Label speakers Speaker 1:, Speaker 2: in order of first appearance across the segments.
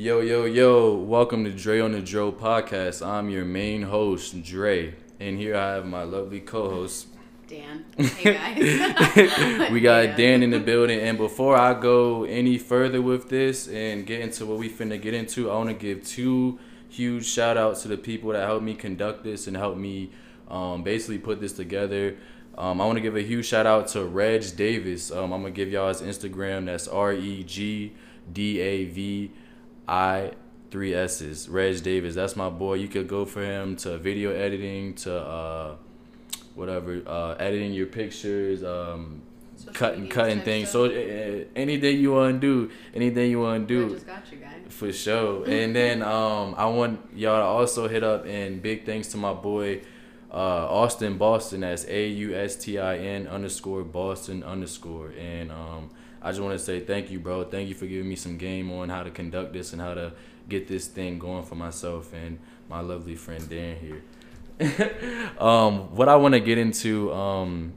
Speaker 1: Yo, yo, yo, welcome to Dre on the Dro podcast. I'm your main host, Dre. And here I have my lovely co host,
Speaker 2: Dan. Hey guys.
Speaker 1: we got Dan in the building. And before I go any further with this and get into what we finna get into, I want to give two huge shout outs to the people that helped me conduct this and helped me um, basically put this together. Um, I want to give a huge shout out to Reg Davis. Um, I'm gonna give y'all his Instagram. That's R E G D A V I three S's. Reg Davis. That's my boy. You could go for him to video editing to uh, whatever uh, editing your pictures. Um,
Speaker 2: Social
Speaker 1: cutting cutting things. So uh, anything you want to do, anything you want to
Speaker 2: I
Speaker 1: do.
Speaker 2: just got you guys.
Speaker 1: For sure. And then um, I want y'all to also hit up and big thanks to my boy uh, Austin Boston. That's A U S T I N underscore Boston underscore. And um, I just want to say thank you, bro. Thank you for giving me some game on how to conduct this and how to get this thing going for myself and my lovely friend Dan here. um, what I want to get into um,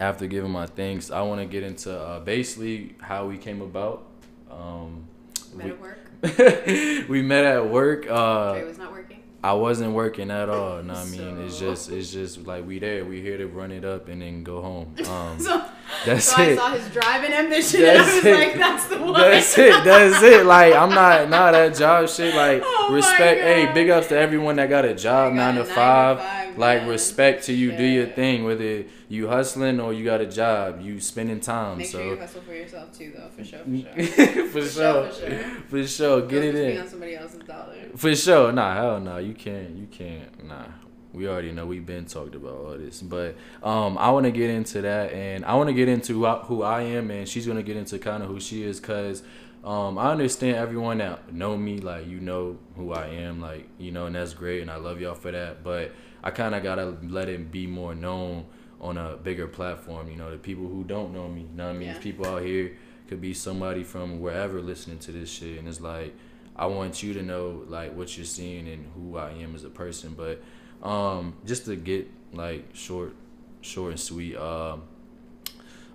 Speaker 1: after giving my thanks, I want to get into uh, basically how we came about. Um,
Speaker 2: Met
Speaker 1: we-
Speaker 2: at work.
Speaker 1: we met at work.
Speaker 2: Dre
Speaker 1: Uh,
Speaker 2: was not working.
Speaker 1: I wasn't working at all. No, I mean it's just it's just like we there. We here to run it up and then go home. Um,
Speaker 2: So,
Speaker 1: that's
Speaker 2: so I
Speaker 1: it.
Speaker 2: saw his drive and ambition, and I
Speaker 1: That's
Speaker 2: was
Speaker 1: it.
Speaker 2: like, "That's the one."
Speaker 1: That's it. That's it. Like I'm not not that job shit. Like
Speaker 2: Oh
Speaker 1: respect. Hey, big ups to everyone that got a job
Speaker 2: Got
Speaker 1: nine to
Speaker 2: nine to
Speaker 1: five.
Speaker 2: five,
Speaker 1: Like
Speaker 2: man.
Speaker 1: respect to you. Do your thing. Whether you hustling or you got a job, you spending time.
Speaker 2: Make sure you hustle for yourself too, though, for sure, for sure.
Speaker 1: for
Speaker 2: For
Speaker 1: sure,
Speaker 2: sure, for sure.
Speaker 1: for sure. Get
Speaker 2: Don't
Speaker 1: it in.
Speaker 2: on somebody else's dollar.
Speaker 1: For sure, nah, hell no, you can't, you can't, nah. We already know we've been talked about all this, but um, I want to get into that, and I want to get into who I, am, and she's gonna get into kind of who she is, cause um, I understand everyone that know me, like you know who I am, like you know, and that's great, and I love y'all for that. But I kind of gotta let it be more known on a bigger platform. You know, the people who don't know me, you know what I mean?
Speaker 2: Yeah.
Speaker 1: People out here could be somebody from wherever listening to this shit, and it's like. I want you to know like what you're seeing and who I am as a person. But um, just to get like short, short and sweet. Um,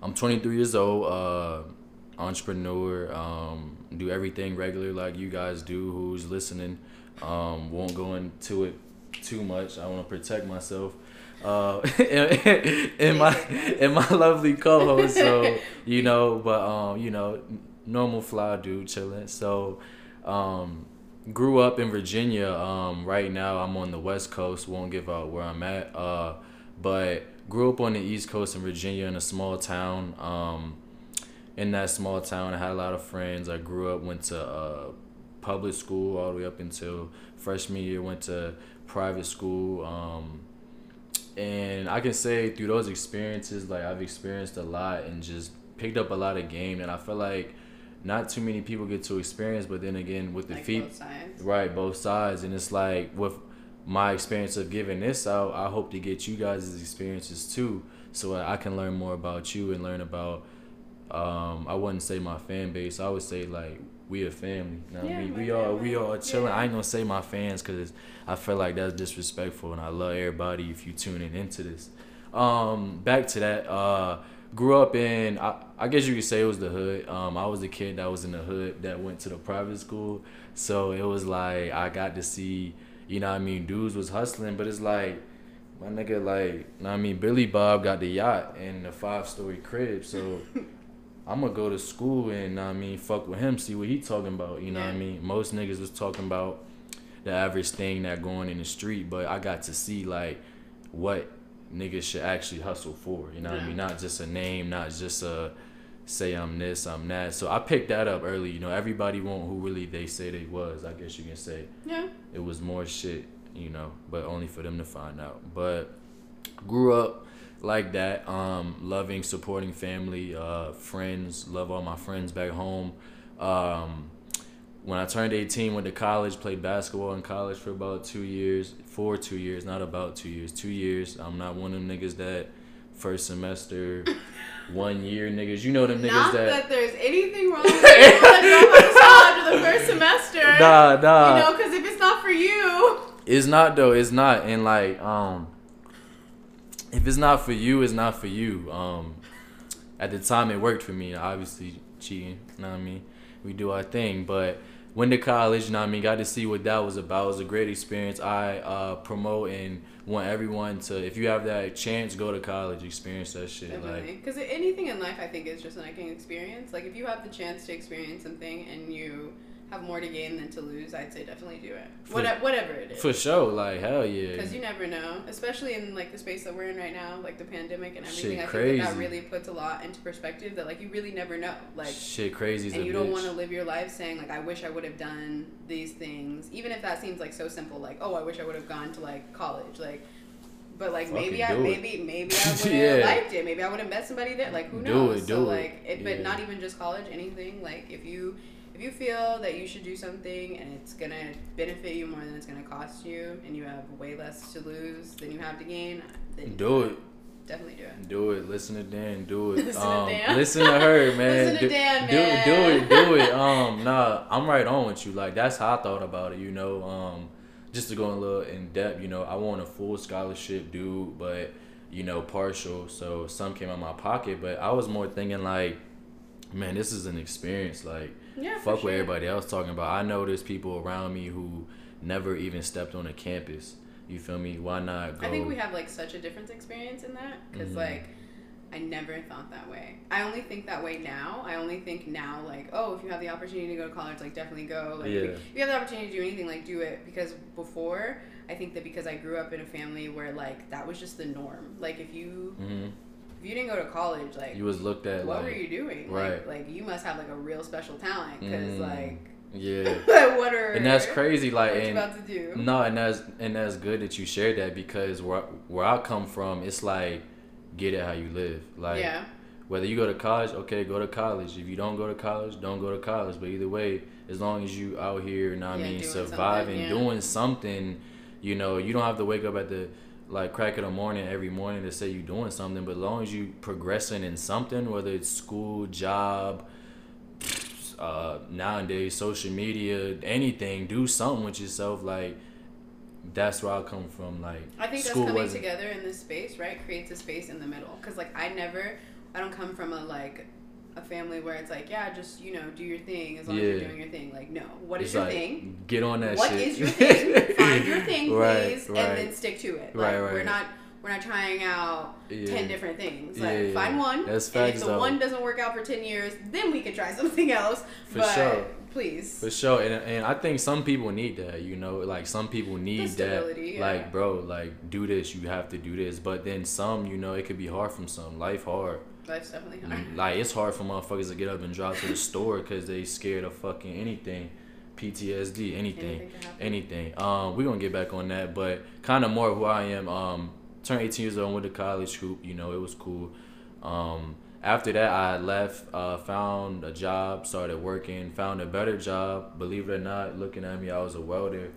Speaker 1: I'm 23 years old. Uh, entrepreneur. Um, do everything regular like you guys do. Who's listening? Um, won't go into it too much. I want to protect myself. Uh, and, and my and my lovely co-host. So you know, but um, you know, normal fly dude chilling. So um, grew up in Virginia. Um, right now I'm on the West Coast. Won't give out where I'm at. Uh, but grew up on the East Coast in Virginia in a small town. Um, in that small town, I had a lot of friends. I grew up, went to uh, public school all the way up until freshman year. Went to private school. Um, and I can say through those experiences, like I've experienced a lot and just picked up a lot of game. And I feel like not too many people get to experience. But then again, with the
Speaker 2: Like
Speaker 1: feet,
Speaker 2: both.
Speaker 1: Right, both sides, and it's like with my experience of giving this out, I hope to get you guys' experiences too, so I can learn more about you and learn about. Um, I wouldn't say my fan base. I would say like we a family. You know what I
Speaker 2: Yeah,
Speaker 1: mean? We all we all chilling.
Speaker 2: Yeah.
Speaker 1: I ain't gonna say my fans because I feel like that's disrespectful, and I love everybody if you tuning into this. Um, back to that. Uh, grew up in. I, I guess you could say it was the hood. Um, I was a kid that was in the hood that went to the private school, so it was like I got to see. You know what I mean? Dudes was hustling, but it's like my nigga like. you know what I mean? Billy Bob got the yacht and the five story crib, so. I'm gonna go to school and know what I mean fuck with him, see what he talking about. You know what I mean? Most niggas was talking about the average thing that going in the street, but I got to see like what niggas should actually hustle for. You know what I mean? Not just a name, not just a say I'm this, I'm that. So I picked that up early. You know, everybody want who really they say they was. I guess you can say
Speaker 2: Yeah.
Speaker 1: it was more shit. You know, but only for them to find out. But grew up like that um loving supporting family uh friends love all my friends back home um when i turned 18 went to college played basketball in college for about two years for two years not about two years two years i'm not one of them niggas that first semester one year niggas you know them niggas
Speaker 2: Not
Speaker 1: that,
Speaker 2: that, there's anything wrong with people that drop out of school after the first semester.
Speaker 1: nah nah
Speaker 2: You know, because if it's not for you,
Speaker 1: It's not though. It's not. And like, um, if it's not for you, it's not for you. Um, at the time, it worked for me. Obviously, cheating. You know what I mean? We do our thing, but went to college. You know I mean? Got to see what that was about. It was a great experience. I uh, promote and want everyone to, if you have that chance, go to college, experience that shit.
Speaker 2: Definitely. Because anything in life, I think, is just like an experience. Like if you have the chance to experience something and you have more to gain than to lose, I'd say definitely do it.
Speaker 1: For-
Speaker 2: What, whatever it is.
Speaker 1: For sure, like hell yeah.
Speaker 2: Because you never know, especially in like the space that we're in right now, like the pandemic and
Speaker 1: Shit
Speaker 2: everything. I think that,
Speaker 1: crazy.
Speaker 2: that really puts a lot into perspective. That like you really never know, like,
Speaker 1: shit crazy
Speaker 2: and you
Speaker 1: bitch.
Speaker 2: don't want to live your life saying like, I wish I would have done these things, even if that seems like so simple. Like, oh, I wish I would have gone to like college, like. But like maybe I
Speaker 1: Fucking it.
Speaker 2: maybe maybe I would have
Speaker 1: Yeah.
Speaker 2: liked it. Maybe I would have met somebody there. Like who knows?
Speaker 1: Do it,
Speaker 2: so
Speaker 1: do it.
Speaker 2: like, it, but
Speaker 1: Yeah.
Speaker 2: not even just college. Anything like if you if you feel that you should do something and it's gonna benefit you more than it's gonna cost you, and you have way less to lose than you have to gain, then
Speaker 1: Do it.
Speaker 2: Definitely do it.
Speaker 1: Do it. Listen to Dan. Do it.
Speaker 2: Listen to
Speaker 1: um,
Speaker 2: Dan.
Speaker 1: Listen to her, man.
Speaker 2: Listen to
Speaker 1: do,
Speaker 2: Dan,
Speaker 1: do,
Speaker 2: man.
Speaker 1: do it. Do it. Um, nah, I'm right on with you. Like that's how I thought about it. You know, um, just to go a little in depth. You know, I want a full scholarship, dude, but you know, partial. So some came out my pocket, but I was more thinking like, man, this is an experience. Like,
Speaker 2: Yeah.
Speaker 1: fuck
Speaker 2: sure.
Speaker 1: what everybody else talking about. I know there's people around me who never even stepped on a campus. You feel me? Why not go?
Speaker 2: I think we have like such a different experience in that because
Speaker 1: Mhm.
Speaker 2: like I never thought that way. I only think that way now. I only think now like oh if you have the opportunity to go to college like definitely go. Like if you-
Speaker 1: Yeah.
Speaker 2: if you have the opportunity to do anything like do it because before I think that because I grew up in a family where like that was just the norm. Like if you
Speaker 1: hmm
Speaker 2: if you didn't go to college like
Speaker 1: You was looked at
Speaker 2: what
Speaker 1: like
Speaker 2: were you doing?
Speaker 1: right.
Speaker 2: Like, like you must have like a real special talent because
Speaker 1: Mm.
Speaker 2: like
Speaker 1: yeah.
Speaker 2: what are
Speaker 1: and that's crazy. Like,
Speaker 2: what you
Speaker 1: and
Speaker 2: about to do?
Speaker 1: no, and that's and that's good that you shared that because where where I come from, it's like get it how you live. Like,
Speaker 2: yeah.
Speaker 1: whether you go to college, okay, go to college. If you don't go to college, don't go to college. But either way, as long as you out here, you know what I
Speaker 2: Yeah,
Speaker 1: mean, surviving,
Speaker 2: yeah.
Speaker 1: doing something, you know, you don't have to wake up at the like crack of the morning every morning to say you're doing something. But as long as you progressing in something, whether it's school, job, uh, nowadays social media, anything, do something with yourself. Like that's where I come from. Like
Speaker 2: I think
Speaker 1: school
Speaker 2: us coming
Speaker 1: wasn't-
Speaker 2: together in this space, right, creates a space in the middle. Cause like I never, I don't come from a like a family where it's like, yeah, just you know, do your thing as long as you're doing your thing. Like, no, what is
Speaker 1: It's
Speaker 2: your
Speaker 1: like,
Speaker 2: thing?
Speaker 1: Get on that
Speaker 2: What
Speaker 1: shit.
Speaker 2: is your thing? Find your thing, please,
Speaker 1: Right,
Speaker 2: and then stick to it.
Speaker 1: Right,
Speaker 2: Like, We're not. We're not trying out
Speaker 1: Yeah.
Speaker 2: ten different things. Like
Speaker 1: yeah,
Speaker 2: find one,
Speaker 1: That's facts.
Speaker 2: and if the
Speaker 1: though.
Speaker 2: one doesn't work out for ten years, then we can try something else.
Speaker 1: For
Speaker 2: but
Speaker 1: sure.
Speaker 2: please,
Speaker 1: For sure, and, and I think some people need that. You know, like some people need that.
Speaker 2: yeah.
Speaker 1: Like, bro, like do this. You have to do this. But then some, you know, it could be hard from some. Life hard.
Speaker 2: Life's definitely hard.
Speaker 1: Like it's hard for motherfuckers to get up and drive to the store because they scared of fucking anything, PTSD, anything,
Speaker 2: Anything
Speaker 1: anything. Um, we gonna get back on that, but kind of more who I am. Um, turned 18 years old, went to college. Hoop, you know, it was cool. Um, after that, I left, uh, found a job, started working, found a better job. Believe it or not, looking at me, I was a welder.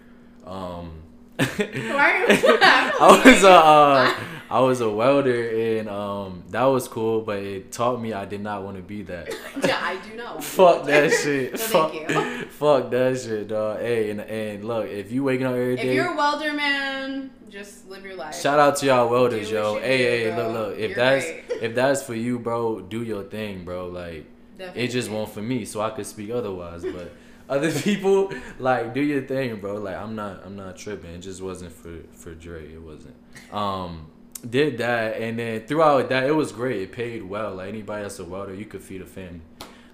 Speaker 1: Um,
Speaker 2: Why are you?
Speaker 1: I was a uh, I was a welder and um that was cool, but it taught me I did not want to be that.
Speaker 2: yeah, I do not.
Speaker 1: Fuck that shit.
Speaker 2: No,
Speaker 1: fuck,
Speaker 2: you.
Speaker 1: fuck that shit, dog. Hey, and, and look, if you waking up every
Speaker 2: If
Speaker 1: day,
Speaker 2: you're a welder, man, just live your life.
Speaker 1: shout out to y'all welders, yo. Hey, hey,
Speaker 2: bro.
Speaker 1: look, look. If
Speaker 2: You're
Speaker 1: that's if that's for you, bro, do your thing, bro. Like
Speaker 2: Definitely.
Speaker 1: it just won't for me, so I could speak otherwise. But other people, like, do your thing, bro. Like I'm not, I'm not tripping. It just wasn't for for Dre. It wasn't. Um, did that, and then throughout that, it was great. It paid well. Like anybody that's a welder, you could feed a family.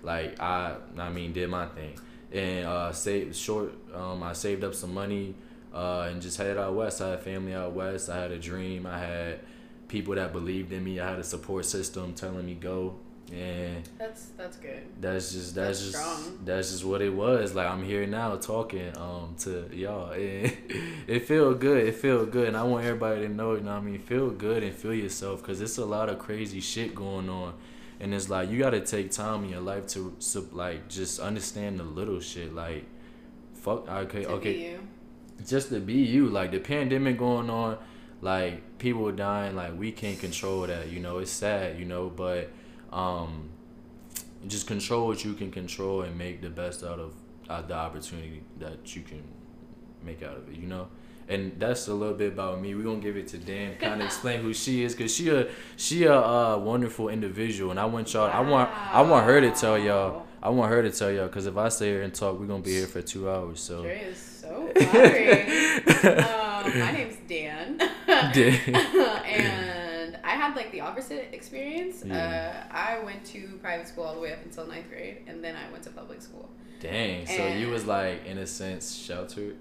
Speaker 1: Like I, I mean, did my thing, and uh, saved short. Um, I saved up some money, uh, and just headed out west. I had family out west. I had a dream. I had people that believed in me. I had a support system telling me go, and
Speaker 2: That's that's good.
Speaker 1: that's just that's,
Speaker 2: That's
Speaker 1: just
Speaker 2: strong.
Speaker 1: that's just what it was. Like I'm here now talking um to y'all. It, it feel good. It feel good, and I want everybody to know. You know, what I mean, feel good and feel yourself because it's a lot of crazy shit going on, and it's like you got to take time in your life to, to like just understand the little shit. Like, fuck. Okay,
Speaker 2: To
Speaker 1: okay just to be you. Like the pandemic going on, like people dying, like we can't control that. You know, it's sad. You know, but um, just control what you can control and make the best out of uh, the opportunity that you can make out of it. You know. And that's a little bit about me. We're gonna give it to Dan, kind of explain who she is, cause she a she a uh, wonderful individual, and I want y'all, I want I want her to tell y'all, I want her to tell y'all because if I stay here and talk, we're gonna be here for two hours. So.
Speaker 2: Is so um, my name's Dan.
Speaker 1: Dan.
Speaker 2: and I had like the opposite experience.
Speaker 1: Yeah.
Speaker 2: Uh, I went to private school all the way up until ninth grade, and then I went to public school.
Speaker 1: Dang. So you was like in a sense sheltered,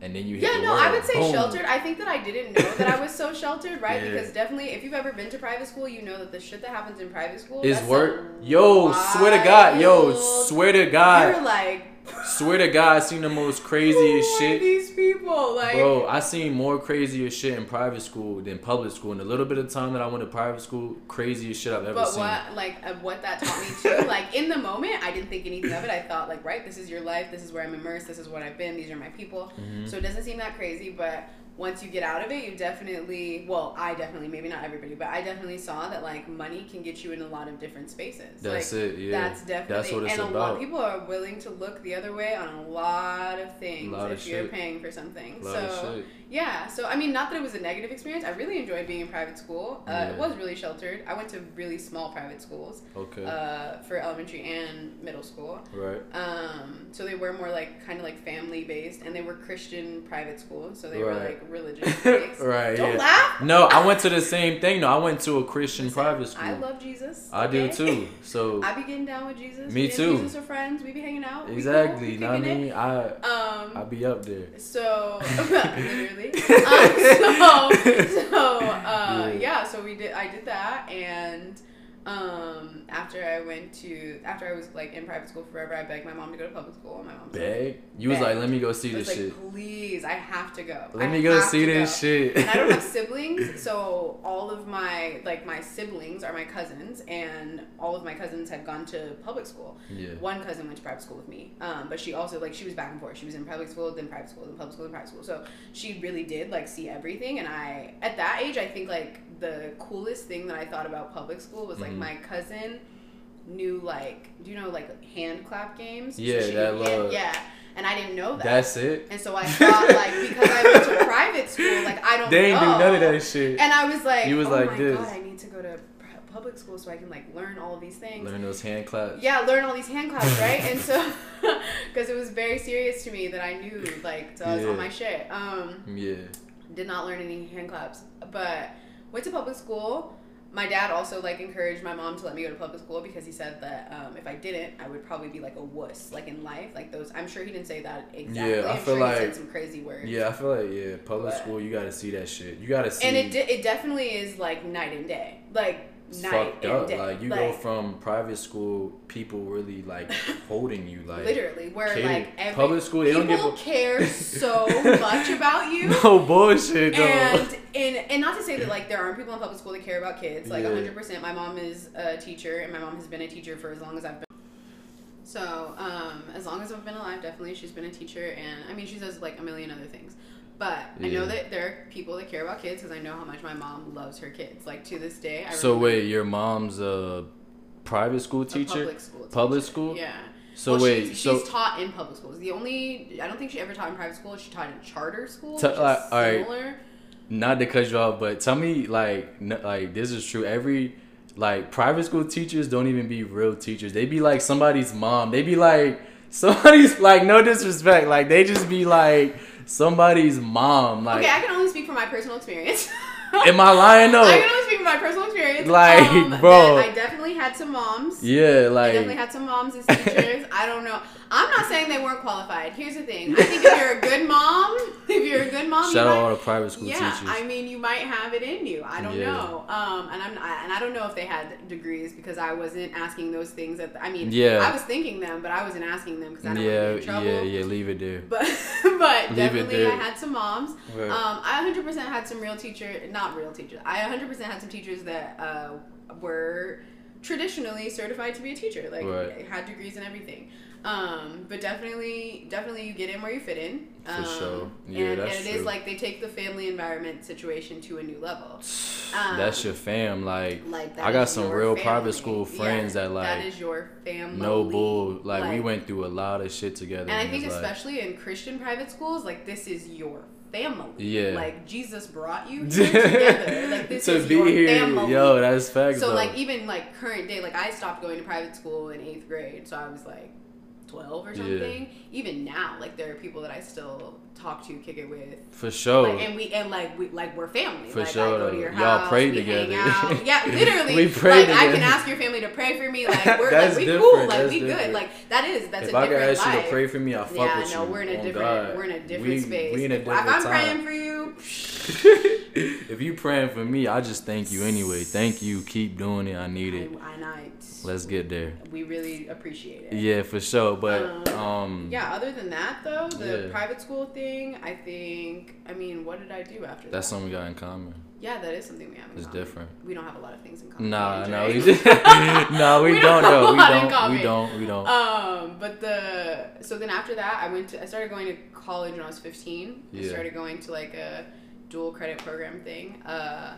Speaker 1: and then you
Speaker 2: Yeah, no,
Speaker 1: world.
Speaker 2: I would say
Speaker 1: Boom.
Speaker 2: sheltered. I think that I didn't know that I was so sheltered, right?
Speaker 1: Yeah.
Speaker 2: Because definitely, if you've ever been to private school, you know that the shit that happens in private school
Speaker 1: Is work. Yo, swear to God. Yo, swear to god You're
Speaker 2: like,
Speaker 1: Swear to God, I seen the most craziest shit.
Speaker 2: these people? Like,
Speaker 1: Bro, I seen more craziest shit in private school than public school. In a little bit of time that I went to private school, craziest shit I've ever
Speaker 2: But
Speaker 1: seen.
Speaker 2: what, like, uh, what that taught me too, like, in the moment, I didn't think anything of it. I thought, like, right, this is your life, this is where I'm immersed, this is what I've been, these are my people.
Speaker 1: Mhm.
Speaker 2: So it doesn't seem that crazy, but once you get out of it, you definitely, well, I definitely, maybe not everybody, but I definitely saw that, like, money can get you in a lot of different spaces.
Speaker 1: That's
Speaker 2: like,
Speaker 1: it, yeah.
Speaker 2: That's definitely,
Speaker 1: That's what it's
Speaker 2: and a lot of people are willing to look the other way on a lot of things
Speaker 1: Lot
Speaker 2: if
Speaker 1: of
Speaker 2: you're
Speaker 1: shit.
Speaker 2: paying for something.
Speaker 1: Lot
Speaker 2: so
Speaker 1: of shit.
Speaker 2: yeah, so I mean, not that it was a negative experience. I really enjoyed being in private school. Uh, It was really sheltered. I went to really small private schools
Speaker 1: Okay.
Speaker 2: uh, for elementary and middle school.
Speaker 1: right.
Speaker 2: Um, so they were more like kind of like family based, and they were Christian private schools, so they were like religious.
Speaker 1: right.
Speaker 2: Don't
Speaker 1: yeah.
Speaker 2: laugh.
Speaker 1: No, I went to the same thing. No, I went to a Christian
Speaker 2: Listen,
Speaker 1: private school.
Speaker 2: I love Jesus.
Speaker 1: I do too. So
Speaker 2: I be getting down with Jesus.
Speaker 1: Me too.
Speaker 2: Jesus are friends. We be hanging out.
Speaker 1: Exactly. You know what I
Speaker 2: it.
Speaker 1: I
Speaker 2: Um,
Speaker 1: I be up there.
Speaker 2: So literally, um, so so uh,
Speaker 1: Yeah.
Speaker 2: yeah. So we did. I did that, and um, after I went to after I was like in private school forever, I begged my mom to go to public school. And my mom
Speaker 1: Bag. You was like, let me go see
Speaker 2: I was
Speaker 1: this
Speaker 2: like,
Speaker 1: shit.
Speaker 2: please, I have to go.
Speaker 1: Let
Speaker 2: I
Speaker 1: me go see this
Speaker 2: go."
Speaker 1: shit.
Speaker 2: and I don't have siblings, so all of my like my siblings are my cousins, and all of my cousins had gone to public school.
Speaker 1: yeah.
Speaker 2: One cousin went to private school with me, um, but she also like she was back and forth. She was in public school, then private school, then public school, then private school. So she really did like see everything. And I, at that age, I think like the coolest thing that I thought about public school was like
Speaker 1: Mhm.
Speaker 2: my cousin knew like do you know like hand clap games?
Speaker 1: Yeah,
Speaker 2: she
Speaker 1: that
Speaker 2: yeah. And I didn't know that.
Speaker 1: That's it.
Speaker 2: and so I thought like because I went to private school, like I don't
Speaker 1: They ain't do
Speaker 2: know.
Speaker 1: none of that shit.
Speaker 2: And I was like,
Speaker 1: You was
Speaker 2: oh
Speaker 1: like
Speaker 2: my
Speaker 1: this.
Speaker 2: god, I need to go to public school so I can like learn all these things.
Speaker 1: Learn those hand claps.
Speaker 2: Yeah, learn all these hand claps, right? and so, because it was very serious to me that I knew, like, so I was
Speaker 1: Yeah.
Speaker 2: on my shit. Um,
Speaker 1: Yeah.
Speaker 2: did not learn any hand claps, but went to public school. My dad also like encouraged my mom to let me go to public school because he said that um, if I didn't, I would probably be like a wuss, like in life, like those. I'm sure he didn't say that exactly.
Speaker 1: Yeah, I
Speaker 2: I'm
Speaker 1: feel
Speaker 2: sure
Speaker 1: like-
Speaker 2: he said some crazy words.
Speaker 1: Yeah, I feel like yeah, public
Speaker 2: But-
Speaker 1: school you gotta see that shit. You gotta see.
Speaker 2: And it di- it definitely is like night and day, like
Speaker 1: fucked up.
Speaker 2: day.
Speaker 1: Like you go from private school, people really like holding you like
Speaker 2: literally where
Speaker 1: kidding.
Speaker 2: like every
Speaker 1: Public school, they don't give a-
Speaker 2: care so much about you.
Speaker 1: no bullshit though.
Speaker 2: and and and not to say that like there aren't people in public school that care about kids like
Speaker 1: Yeah.
Speaker 2: 100% my mom is a teacher and my mom has been a teacher for as long as i've been so um, as long as i've been alive definitely she's been a teacher and i mean she does like a million other things but i know that there are people that care about kids because i know how much my mom loves her kids like to this day I
Speaker 1: so wait, your mom's a private school teacher?
Speaker 2: public school teacher.
Speaker 1: Public school?
Speaker 2: yeah
Speaker 1: So
Speaker 2: Well,
Speaker 1: wait,
Speaker 2: she's,
Speaker 1: so
Speaker 2: she's taught in public schools. The only I don't think she ever taught in private school. She taught in charter school,
Speaker 1: T- like, uh, alright.
Speaker 2: similar.
Speaker 1: not to cut you off, but tell me like n- like this is true. Every like private school teachers don't even be real teachers. They be like somebody's mom. They be like somebody's like no disrespect. Like they just be like somebody's mom. Like
Speaker 2: okay, I can only speak from my personal experience.
Speaker 1: am I lying though?
Speaker 2: I can only speak from my personal experience.
Speaker 1: Like,
Speaker 2: um,
Speaker 1: bro.
Speaker 2: I definitely had some moms.
Speaker 1: yeah, like I
Speaker 2: definitely had some moms as teachers. I don't know. I'm not saying they weren't qualified. Here's the thing. I think if you're a good mom, if you're a good mom,
Speaker 1: shout
Speaker 2: you
Speaker 1: out
Speaker 2: might,
Speaker 1: all the private school
Speaker 2: yeah,
Speaker 1: teachers.
Speaker 2: I mean, you might have it in you. I don't
Speaker 1: Yeah.
Speaker 2: know. Um, and I'm not, and I don't know if they had degrees because I wasn't asking those things. At the, I mean,
Speaker 1: Yeah.
Speaker 2: I was thinking them, but I wasn't asking them because I don't
Speaker 1: yeah,
Speaker 2: want to get in trouble.
Speaker 1: yeah, yeah. Leave it there.
Speaker 2: But but
Speaker 1: Leave
Speaker 2: definitely. I had some moms.
Speaker 1: Right.
Speaker 2: Um, I 100% had some real teacher, not real teachers. I 100% had some teachers that uh, were traditionally certified to be a teacher, like
Speaker 1: Right.
Speaker 2: had degrees and everything. Um, but definitely, definitely, you get in where you fit in.
Speaker 1: For
Speaker 2: Um,
Speaker 1: sure. Yeah,
Speaker 2: and,
Speaker 1: that's
Speaker 2: and it is
Speaker 1: true.
Speaker 2: like they take the family environment situation to a new level. Um,
Speaker 1: That's your fam. Like
Speaker 2: Like that
Speaker 1: I got some real
Speaker 2: family.
Speaker 1: private school
Speaker 2: Yeah,
Speaker 1: friends that like
Speaker 2: that is your family.
Speaker 1: no bull. Like, we went through a lot of shit together.
Speaker 2: And I think
Speaker 1: it's like-
Speaker 2: especially in Christian private schools, like this is your family.
Speaker 1: Yeah.
Speaker 2: Like Jesus brought you together. Like this
Speaker 1: to
Speaker 2: is
Speaker 1: be
Speaker 2: your
Speaker 1: here,
Speaker 2: family.
Speaker 1: yo, that's facts.
Speaker 2: so
Speaker 1: though.
Speaker 2: like even like current day, like I stopped going to private school in eighth grade, so I was like twelve or
Speaker 1: Yeah.
Speaker 2: something. Even now, like there are people that I still talk to, kick it with.
Speaker 1: for sure.
Speaker 2: Like, and we and like we like we're family.
Speaker 1: For
Speaker 2: like
Speaker 1: sure,
Speaker 2: I go to your
Speaker 1: Y'all
Speaker 2: house,
Speaker 1: pray together.
Speaker 2: Yeah, literally.
Speaker 1: We pray
Speaker 2: like I can ask your family to pray for me. Like we're like we
Speaker 1: different,
Speaker 2: cool. Like
Speaker 1: that's
Speaker 2: we good.
Speaker 1: different.
Speaker 2: Like that is that's
Speaker 1: if
Speaker 2: a
Speaker 1: I could
Speaker 2: different
Speaker 1: ask
Speaker 2: life.
Speaker 1: you to pray for me, I fuck
Speaker 2: yeah,
Speaker 1: with
Speaker 2: no,
Speaker 1: you.
Speaker 2: we're in a
Speaker 1: on
Speaker 2: different
Speaker 1: God.
Speaker 2: we're in a different
Speaker 1: we,
Speaker 2: space.
Speaker 1: We in a
Speaker 2: if
Speaker 1: different
Speaker 2: I'm
Speaker 1: time.
Speaker 2: praying for you,
Speaker 1: if you praying for me, I just thank you anyway. Thank you. Keep doing it. I need it.
Speaker 2: I, I not.
Speaker 1: Let's get there.
Speaker 2: We really appreciate it.
Speaker 1: Yeah, for sure. But
Speaker 2: Um,
Speaker 1: um,
Speaker 2: Yeah, other than that though, the
Speaker 1: Yeah.
Speaker 2: private school thing, I think I mean, what did I do after that?
Speaker 1: that's
Speaker 2: that?
Speaker 1: something we got in common.
Speaker 2: Yeah, that is something we have in
Speaker 1: It's
Speaker 2: common.
Speaker 1: different.
Speaker 2: We don't have a lot of things in common.
Speaker 1: Nah, no, we no, we,
Speaker 2: We
Speaker 1: don't.
Speaker 2: don't have a
Speaker 1: though. We don't. We don't. We don't.
Speaker 2: Um, but the so then after that, I went to I started going to college when I was fifteen. I started going to like a dual credit program thing. Uh,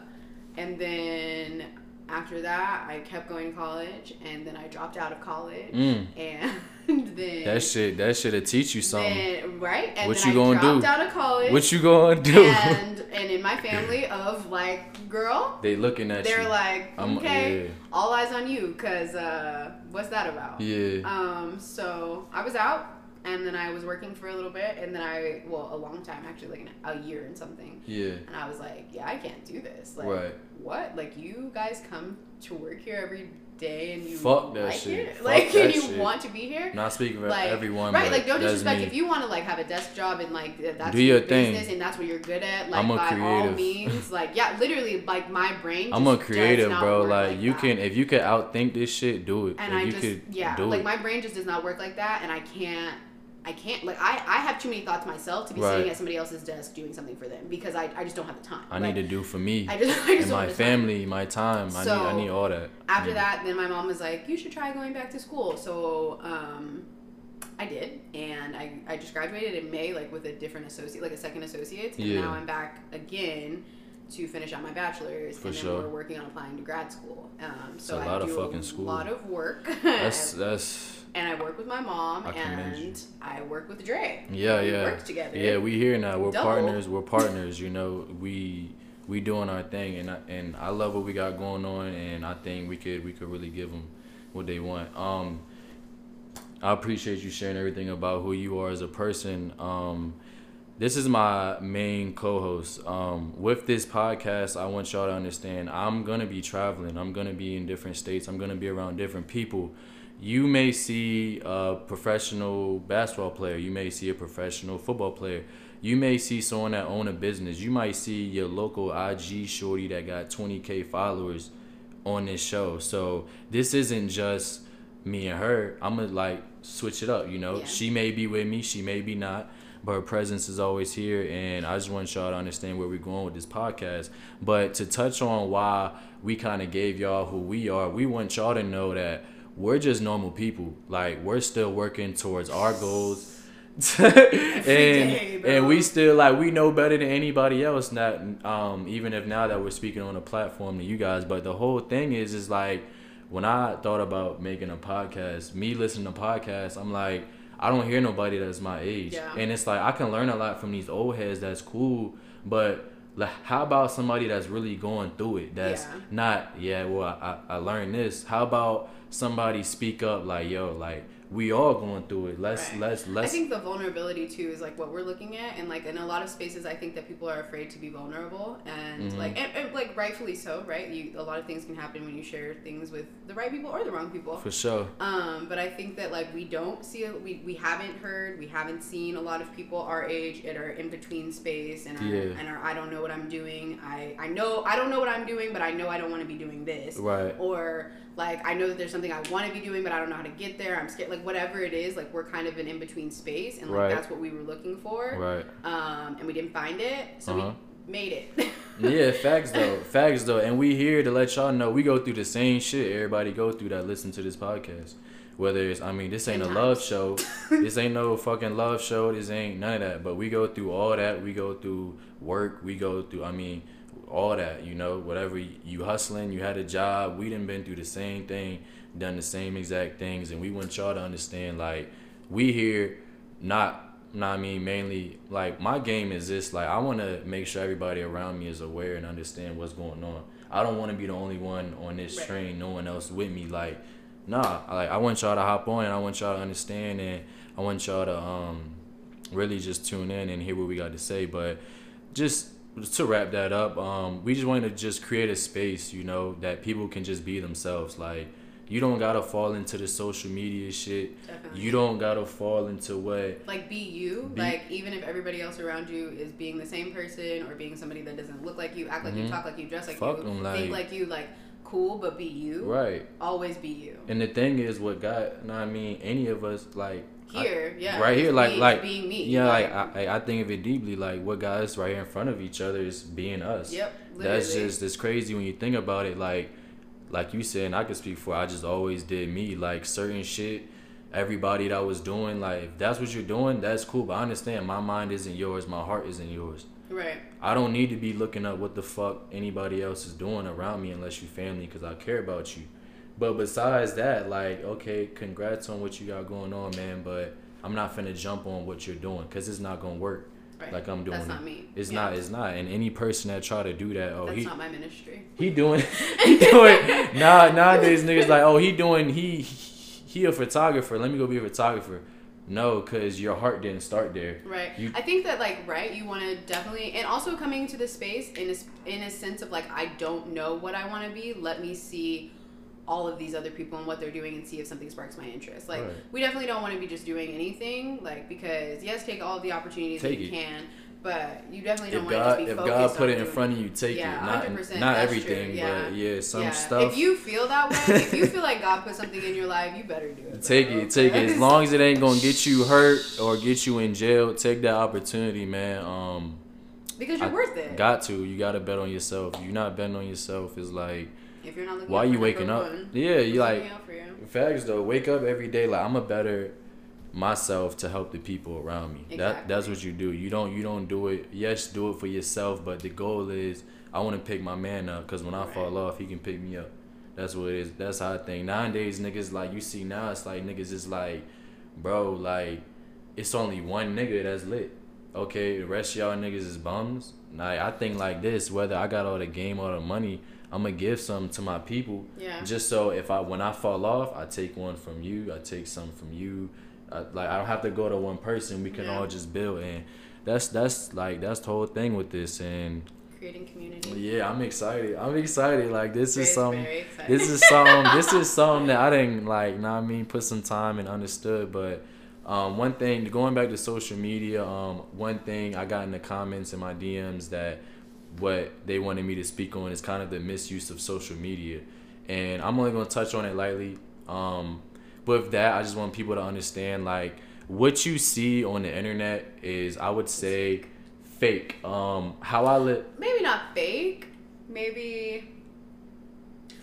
Speaker 2: and then after that, I kept going to college, and then I dropped out of college,
Speaker 1: Mm.
Speaker 2: and then
Speaker 1: That shit. That shit'll teach you something.
Speaker 2: then, right? And
Speaker 1: What you
Speaker 2: I
Speaker 1: gonna
Speaker 2: dropped
Speaker 1: do?
Speaker 2: out of college.
Speaker 1: What you gonna do?
Speaker 2: and and in my family of like girl,
Speaker 1: they looking at
Speaker 2: they're
Speaker 1: you.
Speaker 2: like,
Speaker 1: I'm-
Speaker 2: okay, all eyes on you, cause uh, what's that about?
Speaker 1: yeah.
Speaker 2: Um, so I was out, and then I was working for a little bit, and then I, well, a long time actually, like an, a year and something.
Speaker 1: Yeah.
Speaker 2: And I was like, yeah, I can't do this. Like,
Speaker 1: Right.
Speaker 2: what? Like, you guys come to work here every day, and you
Speaker 1: Fuck that
Speaker 2: like
Speaker 1: shit.
Speaker 2: it? Like, and you
Speaker 1: shit.
Speaker 2: want to be here?
Speaker 1: Not speaking for
Speaker 2: Like,
Speaker 1: everyone,
Speaker 2: right? Like, don't disrespect.
Speaker 1: me.
Speaker 2: If you want to like have a desk job and like that's
Speaker 1: Do your
Speaker 2: business
Speaker 1: thing.
Speaker 2: and that's what you're good at, like
Speaker 1: I'm a
Speaker 2: by all means, like yeah, literally, like my brain.
Speaker 1: I'm a creative, bro.
Speaker 2: work
Speaker 1: Like, you
Speaker 2: that.
Speaker 1: can, if you can outthink this shit, do it.
Speaker 2: and
Speaker 1: if
Speaker 2: I
Speaker 1: you
Speaker 2: just
Speaker 1: could
Speaker 2: yeah,
Speaker 1: do
Speaker 2: like
Speaker 1: it.
Speaker 2: my brain just does not work like that, and I can't. I can't like I, I have too many thoughts myself to be
Speaker 1: Right.
Speaker 2: sitting at somebody else's desk doing something for them because I, I just don't have the time.
Speaker 1: I
Speaker 2: Like,
Speaker 1: need to do for me
Speaker 2: I just, I just
Speaker 1: my
Speaker 2: the time.
Speaker 1: family, my time. I need, I need all that.
Speaker 2: After
Speaker 1: Yeah.
Speaker 2: that, then my mom was like, "You should try going back to school." So um, I did, and I, I just graduated in May, like with a different associate, like a second associate, and
Speaker 1: Yeah.
Speaker 2: now I'm back again to finish out my bachelor's,
Speaker 1: For
Speaker 2: and then
Speaker 1: sure.
Speaker 2: we're working on applying to grad school. Um, so
Speaker 1: a lot of
Speaker 2: do
Speaker 1: fucking
Speaker 2: a
Speaker 1: school.
Speaker 2: lot of work,
Speaker 1: That's that's
Speaker 2: and I work with my mom,
Speaker 1: I
Speaker 2: and I work with Dre.
Speaker 1: yeah,
Speaker 2: we
Speaker 1: yeah.
Speaker 2: work together.
Speaker 1: Yeah, we here now. We're
Speaker 2: Double.
Speaker 1: partners. We're partners. You know, we we doing our thing, and I, and I love what we got going on, and I think we could we could really give them what they want. Um, I appreciate you sharing everything about who you are as a person. Um, this is my main co-host. Um, with this podcast, I want y'all to understand I'm gonna be traveling. I'm gonna be in different states. I'm gonna be around different people. You may see a professional basketball player. You may see a professional football player. You may see someone that own a business. You might see your local IG shorty that got 20k followers on this show. So this isn't just me and her. I'm gonna like switch it up. You know,
Speaker 2: Yeah.
Speaker 1: she may be with me. She may be not but her presence is always here and i just want y'all to understand where we're going with this podcast but to touch on why we kind of gave y'all who we are we want y'all to know that we're just normal people. Like we're still working towards our goals. And
Speaker 2: day,
Speaker 1: and we still like we know better than anybody else not um even if now that we're speaking on a platform to you guys. But the whole thing is is like when i thought about making a podcast me listening to podcasts i'm like i don't hear nobody that's my age.
Speaker 2: Yeah.
Speaker 1: and it's like i can learn a lot from these old heads that's cool but like, how about somebody that's really going through it? That's
Speaker 2: Yeah.
Speaker 1: not yeah well I, I learned this. How about somebody speak up like yo like we all going through it let's
Speaker 2: Right.
Speaker 1: let's let's I
Speaker 2: think the vulnerability too is like what we're looking at, and like in a lot of spaces, I think that people are afraid to be vulnerable, and
Speaker 1: Mhm.
Speaker 2: like and, and like rightfully so, right? You a lot of things can happen when you share things with the right people or the wrong people.
Speaker 1: for sure
Speaker 2: Um, but I think that like we don't see we we haven't heard, we haven't seen a lot of people our age at our in between space and our,
Speaker 1: Yeah.
Speaker 2: and our I don't know what I'm doing. I I know I don't know what I'm doing, but I know I don't want to be doing this
Speaker 1: right
Speaker 2: or like I know that there's something I want to be doing, but I don't know how to get there. I'm scared. Like whatever it is, like we're kind of an in between space, and like
Speaker 1: Right.
Speaker 2: that's what we were looking for.
Speaker 1: right
Speaker 2: Um, and we didn't find it, so
Speaker 1: Uh-huh.
Speaker 2: we made it.
Speaker 1: yeah, facts though, facts though, and we here to let y'all know we go through the same shit everybody go through that listen to this podcast. Whether it's, I mean, this ain't a love show, this ain't no fucking love show, this ain't none of that. But we go through all that. We go through work. We go through, I mean, all that. You know, whatever you hustling, you had a job. We done been through the same thing, done the same exact things, and we want y'all to understand like we here not Nah, I mean mainly like my game is this. Like I want to make sure everybody around me is aware and understand what's going on. I don't want to be the only one on this
Speaker 2: Right.
Speaker 1: train. No one else with me. Like, nah. I- Like I want y'all to hop on and I want y'all to understand and I want y'all to um really just tune in and hear what we got to say. But just to wrap that up, um, we just want to just create a space, you know, that people can just be themselves. Like you don't gotta fall into the social media shit.
Speaker 2: Definitely.
Speaker 1: You don't gotta fall into what
Speaker 2: like be you
Speaker 1: Be-
Speaker 2: like even if everybody else around you is being the same person or being somebody that doesn't look like you act like you
Speaker 1: Mhm.
Speaker 2: talk like you dress like
Speaker 1: Fuck
Speaker 2: you
Speaker 1: 'em,
Speaker 2: think
Speaker 1: like-
Speaker 2: like you like cool but be you
Speaker 1: right.
Speaker 2: always be you
Speaker 1: And the thing is, what God, I mean, any of us, like I-
Speaker 2: here yeah
Speaker 1: right here, like like
Speaker 2: being me
Speaker 1: Yeah, like I, I- I think of it deeply. Like what got us right here in front of each other is being us.
Speaker 2: yep literally.
Speaker 1: That's just it's crazy when you think about it. Like like you said, and I could speak for. I just always did me. Like certain shit, everybody that was doing. Like if that's what you're doing, that's cool. But I understand my mind isn't yours. My heart isn't yours.
Speaker 2: right
Speaker 1: I don't need to be looking up what the fuck anybody else is doing around me unless you family because I care about you. But besides that, like, okay, congrats on what you got going on, man. But I'm not finna jump on what you're doing because it's not gonna work
Speaker 2: right
Speaker 1: like I'm doing.
Speaker 2: that's not me
Speaker 1: It's
Speaker 2: Yeah.
Speaker 1: not. It's not. And any person that try to do that, oh,
Speaker 2: that's
Speaker 1: he
Speaker 2: not my ministry
Speaker 1: he doing he doing nah nowadays niggas like oh he doing he he a photographer. Let me go be a photographer. No, cause your heart didn't start there.
Speaker 2: Right.
Speaker 1: You-
Speaker 2: I think that like right, you want to definitely, and also coming to this space in a in a sense of like I don't know what I want to be. Let me see all of these other people and what they're doing and see if something sparks my interest. Like
Speaker 1: Right.
Speaker 2: we definitely don't want to be just doing anything. Like because yes, take all the opportunities
Speaker 1: Take
Speaker 2: that you
Speaker 1: it.
Speaker 2: can, but you definitely don't
Speaker 1: If
Speaker 2: want to
Speaker 1: God,
Speaker 2: just be
Speaker 1: if
Speaker 2: focused If
Speaker 1: God put
Speaker 2: on
Speaker 1: it in front of you, take
Speaker 2: Yeah,
Speaker 1: it. Not
Speaker 2: 100%,
Speaker 1: not everything,
Speaker 2: yeah.
Speaker 1: but yeah, some
Speaker 2: yeah.
Speaker 1: stuff.
Speaker 2: If you feel that way, if you feel like God put something in your life, you better do it.
Speaker 1: Take
Speaker 2: bro,
Speaker 1: it, take it. As long as it ain't gonna get you hurt or get you in jail, take that opportunity, man. Um,
Speaker 2: because you're
Speaker 1: I
Speaker 2: worth it.
Speaker 1: got to. You gotta bet on yourself. You're not betting on yourself. It's like,
Speaker 2: if you're not looking
Speaker 1: why you waking up?
Speaker 2: one,
Speaker 1: Yeah, you like
Speaker 2: looking out for you?
Speaker 1: facts though. Wake up every day like I'm a better myself to help the people around me. That that's what you do. You don't you don't do it. Yes, do it for yourself, but the goal is I want to pick my man up because when I
Speaker 2: Right.
Speaker 1: fall off, he can pick me up. That's what it is. That's how I think. Nowadays, niggas like you see now, it's like niggas is like, bro, like it's only one nigga that's lit. Okay, the rest of y'all niggas is bums. Like I think like this. Whether I got all the game or the money, I'm gonna give some to my people.
Speaker 2: Yeah.
Speaker 1: Just so if I when I fall off, I take one from you. I take some from you. I, like I don't have to go to one person. We can
Speaker 2: Yeah.
Speaker 1: all just build, and that's that's like that's the whole thing with this. And
Speaker 2: Creating community.
Speaker 1: yeah, I'm excited. I'm excited. Like this
Speaker 2: Very,
Speaker 1: is some. This is some. this is something that I didn't like. Know what I mean, put some time and understood. But um, one thing, going back to social media, um, one thing I got in the comments and my DMs that what they wanted me to speak on is kind of the misuse of social media, and I'm only gonna touch on it lightly. Um, with that, I just want people to understand like what you see on the internet is, I would say, fake. Um, how I live.
Speaker 2: maybe not fake. Maybe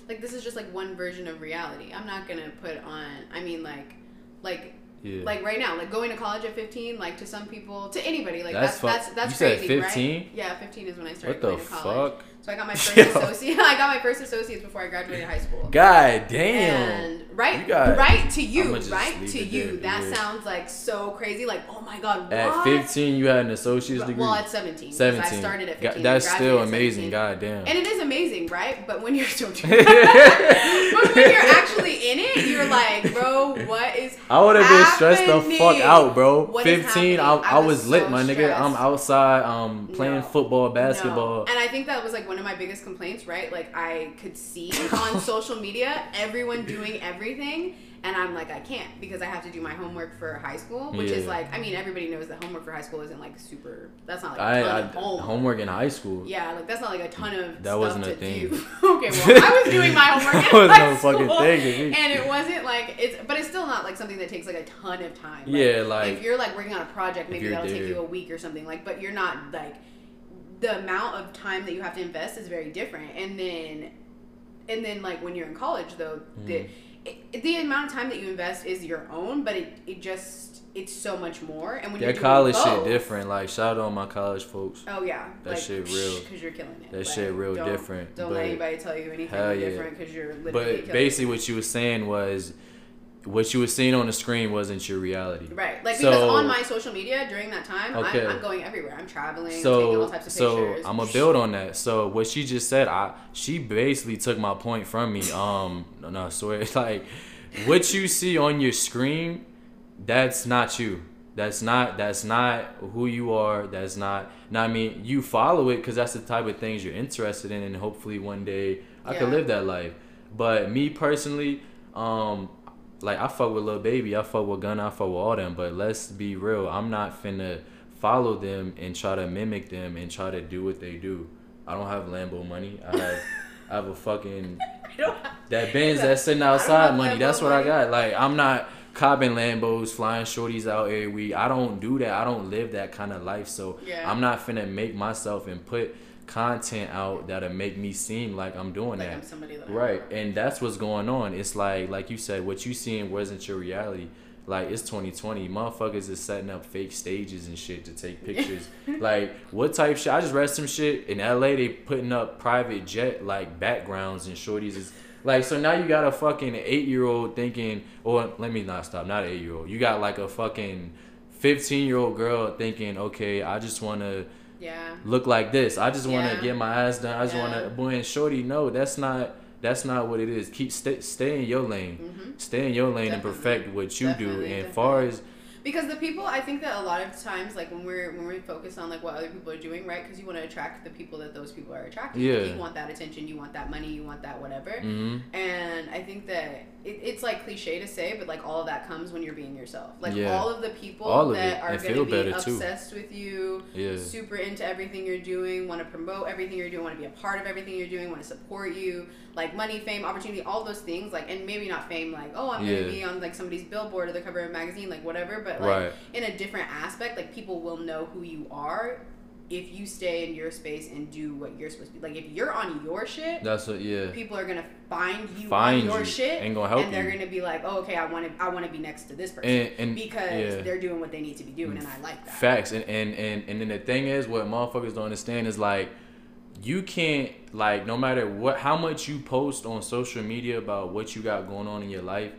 Speaker 2: like this is just like one version of reality. I'm not gonna put on. I mean, like, like.
Speaker 1: Yeah.
Speaker 2: Like right now, like going to college at 15, like to some people, to anybody, like
Speaker 1: That's
Speaker 2: that's that's that's crazy,
Speaker 1: 15?
Speaker 2: right? Yeah, 15 is when I started
Speaker 1: what the
Speaker 2: going to college.
Speaker 1: Fuck?
Speaker 2: So I got my first
Speaker 1: Yo.
Speaker 2: associate. I got my first associates before I graduated high school.
Speaker 1: God damn.
Speaker 2: And right,
Speaker 1: got-
Speaker 2: right to you, right to you.
Speaker 1: there,
Speaker 2: That
Speaker 1: yeah.
Speaker 2: sounds like so crazy. Like, oh my god, what?
Speaker 1: At 15, you had an associate's degree.
Speaker 2: Well, at 17. 'cause
Speaker 1: 17.
Speaker 2: I started at
Speaker 1: Ga-
Speaker 2: 15.
Speaker 1: That's still amazing. God damn.
Speaker 2: And it is amazing, right? But when you're so but when you're actually in it, you're like, bro, what is
Speaker 1: I would have been stressed the fuck out, bro.
Speaker 2: What is
Speaker 1: 15, I,
Speaker 2: happening?
Speaker 1: I,
Speaker 2: I
Speaker 1: was,
Speaker 2: was
Speaker 1: lit,
Speaker 2: so
Speaker 1: my nigga. I'm outside um playing
Speaker 2: No.
Speaker 1: football, basketball.
Speaker 2: No. And I think that was like one of my biggest complaints, right? Like I could see on social media everyone doing everything and I'm like I can't because I have to do my homework for high school, which is like I mean everybody knows that homework for high school isn't like super that's not like a
Speaker 1: I,
Speaker 2: ton
Speaker 1: I
Speaker 2: of homework.
Speaker 1: homework in high school.
Speaker 2: Yeah, like that's not like a ton of
Speaker 1: That
Speaker 2: stuff
Speaker 1: wasn't a
Speaker 2: to
Speaker 1: thing.
Speaker 2: okay, well, I was doing my homework
Speaker 1: That
Speaker 2: in
Speaker 1: was
Speaker 2: high
Speaker 1: no fucking thing
Speaker 2: and it wasn't like it's, but it's still not like something that takes like a ton of time. Like,
Speaker 1: Yeah, like-
Speaker 2: if you're like working on a project, maybe that'll take you a week or something. Like, but you're not like the amount of time that you have to invest is very different, and then, and then like when you're in college though,
Speaker 1: Mm.
Speaker 2: the it, the amount of time that you invest is your own, but it, it just it's so much more. And when you're
Speaker 1: That college shit different. Like shout out on my college folks.
Speaker 2: Oh yeah,
Speaker 1: That
Speaker 2: like,
Speaker 1: shit real.
Speaker 2: because you're killing it.
Speaker 1: That
Speaker 2: Like,
Speaker 1: shit real
Speaker 2: don't-
Speaker 1: different,
Speaker 2: Don't
Speaker 1: but-
Speaker 2: let anybody tell you anything
Speaker 1: Hell yeah.
Speaker 2: different because you're literally.
Speaker 1: But basically,
Speaker 2: it.
Speaker 1: what you were saying was, what you were seeing on the screen wasn't your reality.
Speaker 2: Right. Like
Speaker 1: So-
Speaker 2: because on my social media during that time,
Speaker 1: Okay.
Speaker 2: I'm, I'm going everywhere. I'm traveling, taking all types of
Speaker 1: so
Speaker 2: pictures.
Speaker 1: I'm gonna build on that. So what she just said, I she basically took my point from me. Um, no, no, I swear, like what you see on your screen, that's not you. That's not that's not who you are. That's not. Now I mean, you follow it because that's the type of things you're interested in, and hopefully one day I can
Speaker 2: Yeah.
Speaker 1: live that life. But me personally, um, like I fuck with Lil Baby, I fuck with Gunna, I fuck with all them. But let's be real, I'm not finna follow them and try to mimic them and try to do what they do. I don't have Lambo money. I have I have a fucking
Speaker 2: I don't have-
Speaker 1: that Benz that's sitting outside money.
Speaker 2: Lambo
Speaker 1: That's what I got. Like I'm not copping Lambos, flying shorties out every week. I don't do that. I don't live that kind of life. So
Speaker 2: Yeah.
Speaker 1: I'm not finna make myself and put content out that'll make me seem like I'm doing
Speaker 2: like
Speaker 1: that.
Speaker 2: I'm that
Speaker 1: Right,
Speaker 2: am.
Speaker 1: and that's what's going on. It's like, like you said, what you seeing wasn't your reality. Like it's 2020, motherfuckers is setting up fake stages and shit to take pictures. like what type shit? I just read some shit in LA. They putting up private jet like backgrounds and shorties is like. So now you got a fucking eight year old thinking, or let me not stop, not eight year old. You got like a fucking 15 year old girl thinking, okay, I just want to
Speaker 2: Yeah.
Speaker 1: look like this. I just want to
Speaker 2: Yeah.
Speaker 1: get my ass done. I just want to. Boy, and shorty, no, that's not. That's not what it is. Keep stay, stay in your lane.
Speaker 2: hmm
Speaker 1: Stay in your lane and perfect what you do.
Speaker 2: Definitely,
Speaker 1: And far as
Speaker 2: Because the people, I think that a lot of times, like when we're when we focus on like what other people are doing, right? Because you want to attract the people that those people are attracting.
Speaker 1: Yeah.
Speaker 2: You want that attention. You want that money. You want that whatever.
Speaker 1: hmm
Speaker 2: And I think that it, it's like cliche to say, but like all of that comes when you're being yourself. Like
Speaker 1: Yeah.
Speaker 2: all of the people
Speaker 1: All
Speaker 2: that are going to be
Speaker 1: better, too.
Speaker 2: obsessed with you,
Speaker 1: yeah,
Speaker 2: super into everything you're doing, want to promote everything you're doing, want to be a part of everything you're doing, want to support you, like money, fame, opportunity, all those things. Like, and maybe not fame, like oh, I'm
Speaker 1: Yeah.
Speaker 2: gonna be on like somebody's billboard or the cover of a magazine, like whatever. But like
Speaker 1: right.
Speaker 2: in a different aspect, like people will know who you are if you stay in your space and do what you're supposed to be. Like if you're on your shit,
Speaker 1: That's what. Yeah,
Speaker 2: people are gonna find you
Speaker 1: find
Speaker 2: on your
Speaker 1: you
Speaker 2: shit.
Speaker 1: and gonna help
Speaker 2: and they're
Speaker 1: you.
Speaker 2: gonna be like, "Oh, okay, I want to, I want to be next to this person
Speaker 1: And and
Speaker 2: because
Speaker 1: yeah.
Speaker 2: they're doing what they need to be doing, and I like that."
Speaker 1: Facts and, and and and then the thing is what motherfuckers don't understand is like you can't like no matter what how much you post on social media about what you got going on in your life,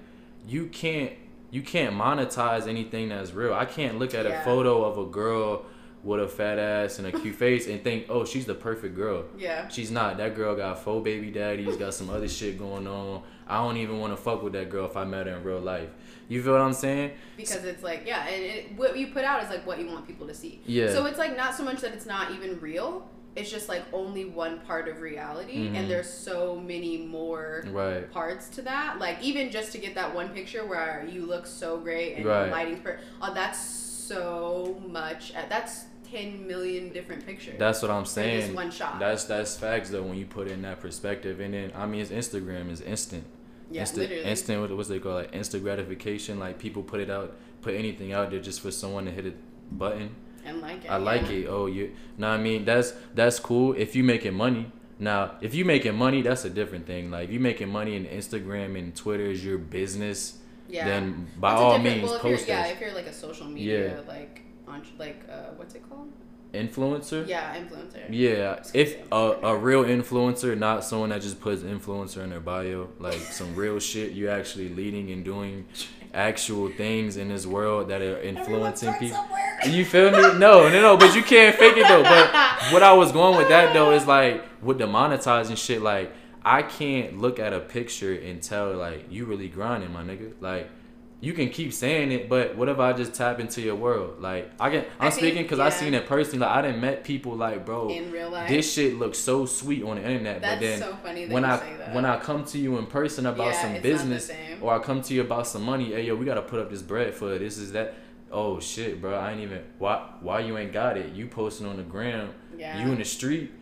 Speaker 1: you can't you can't monetize anything that's real. I can't look at a photo of a girl with a fat ass and a cute face and think, "Oh, she's the perfect girl."
Speaker 2: Yeah.
Speaker 1: She's not. That girl got four baby daddies, got some other shit going on. I don't even want to fuck with that girl if I met her in real life. You feel what I'm saying?
Speaker 2: because it's like yeah and it, what you put out is like what you want people to see
Speaker 1: Yeah.
Speaker 2: so it's like not so much that it's not even real it's just like only one part of reality
Speaker 1: Mhm.
Speaker 2: and there's so many more
Speaker 1: Right.
Speaker 2: parts to that like even just to get that one picture where you look so great and
Speaker 1: Right.
Speaker 2: the lighting's per- oh that's so much uh, that's 10 million different pictures
Speaker 1: That's what I'm saying.
Speaker 2: one shot
Speaker 1: That's that's facts though when you put in that perspective, and then I mean it's Instagram is instant,
Speaker 2: yeah
Speaker 1: instant,
Speaker 2: literally
Speaker 1: instant. What, what's they call like instant gratification? Like people put it out, put anything out there just for someone to hit a button.
Speaker 2: And like it
Speaker 1: I like
Speaker 2: yeah.
Speaker 1: it. Oh, you. Know what I mean that's that's cool if you making money. Now, if you making money, that's a different thing. Like if you making money and Instagram and Twitter is your business,
Speaker 2: yeah
Speaker 1: then by
Speaker 2: That's
Speaker 1: all means
Speaker 2: well,
Speaker 1: post
Speaker 2: yeah if you're like a social media yeah. like on like uh what's it called
Speaker 1: Influencer.
Speaker 2: yeah influencer
Speaker 1: Yeah, if a, a real influencer, not someone that just puts influencer in their bio, like some real shit, you actually leading and doing actual things in this world that are influencing people. You feel me? No, no, no, but you can't fake it though. But what I was going with that though is like with the monetizing shit, like I can't look at a picture and tell like you really grinding, my nigga. Like you can keep saying it, but what if I just tap into your world? Like I can, I'm
Speaker 2: I
Speaker 1: speaking because I seen it personally. Like I didn't met people like, bro,
Speaker 2: in real life
Speaker 1: this shit looks so sweet on the internet,
Speaker 2: That's
Speaker 1: but then
Speaker 2: so funny that
Speaker 1: when
Speaker 2: you
Speaker 1: I
Speaker 2: say that.
Speaker 1: when I come to you in person about
Speaker 2: Yeah,
Speaker 1: some
Speaker 2: it's not the
Speaker 1: business or I come to you about some money, hey yo, we gotta put up this bread for this is that. Oh shit, bro, I ain't even why why you ain't got it? You posting on the gram,
Speaker 2: yeah.
Speaker 1: you in the street,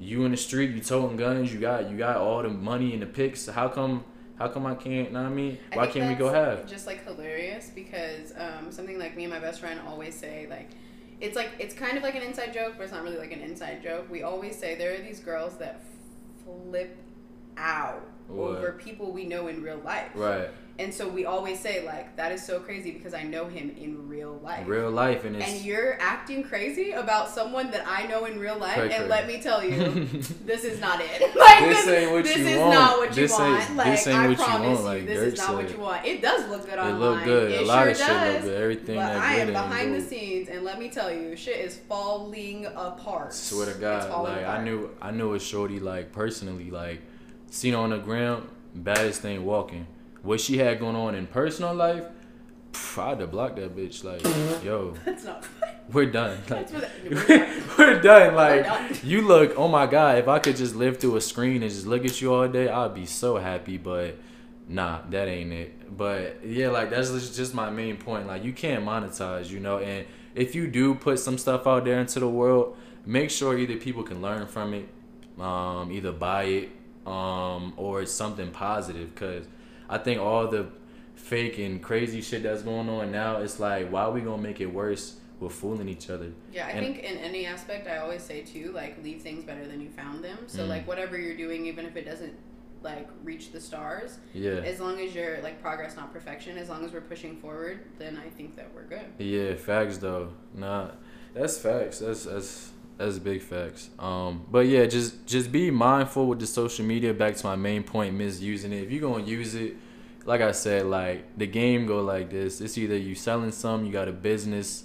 Speaker 1: you in the street, you toting guns, you got you got all the money in the pics. How come how come I can't? You know what I mean?
Speaker 2: I
Speaker 1: Why
Speaker 2: think
Speaker 1: can't we go have?
Speaker 2: Just like hilarious because um, something like me and my best friend always say like. It's like it's kind of like an inside joke, but it's not really like an inside joke. We always say there are these girls that flip out
Speaker 1: What?
Speaker 2: over people we know in real life.
Speaker 1: Right.
Speaker 2: And so we always say like that is so crazy because I know him in real life.
Speaker 1: Real life and it's
Speaker 2: and you're acting crazy about someone that I know in real life, and let me tell you, this is not it. Like
Speaker 1: This ain't what
Speaker 2: this
Speaker 1: you
Speaker 2: is
Speaker 1: want.
Speaker 2: not what you
Speaker 1: This
Speaker 2: want. like
Speaker 1: this ain't
Speaker 2: I
Speaker 1: what you
Speaker 2: promise
Speaker 1: want,
Speaker 2: you, this
Speaker 1: Dirk
Speaker 2: is not what you want. It does look good
Speaker 1: it
Speaker 2: online.
Speaker 1: look good.
Speaker 2: It
Speaker 1: a lot
Speaker 2: sure
Speaker 1: of shit
Speaker 2: does.
Speaker 1: look good. Everything
Speaker 2: But
Speaker 1: that
Speaker 2: I am behind the scenes, and let me tell you, shit is falling apart.
Speaker 1: Swear to God, like I knew, I knew a shorty like personally, like seen on the ground, baddest thing walking. What she had going on in personal life, pff, I had to block that bitch. Like, yo,
Speaker 2: That's not.
Speaker 1: we're done. Like. We're done. Like,
Speaker 2: done.
Speaker 1: you look. Oh my God, if I could just live through a screen and just look at you all day, I'd be so happy. But nah, that ain't it. But yeah, like that's just just my main point. Like, you can't monetize, you know. And if you do put some stuff out there into the world, make sure either people can learn from it, um, either buy it, um, or it's something positive. Cause I think all the fake and crazy shit that's going on now, it's like, why are we gonna make it worse? We're fooling each other.
Speaker 2: Yeah, I
Speaker 1: And-
Speaker 2: think in any aspect, I always say too, like leave things better than you found them. So
Speaker 1: Mm.
Speaker 2: like whatever you're doing, even if it doesn't like reach the stars,
Speaker 1: Yeah.
Speaker 2: as long as you're like progress, not perfection. As long as we're pushing forward, then I think that we're good.
Speaker 1: Yeah, facts though. Nah, that's facts. That's that's that's big facts. Um, but yeah, just just be mindful with the social media. Back to my main point, misusing it. If you're gonna use it, like I said, like the game go like this. It's either you selling some, you got a business,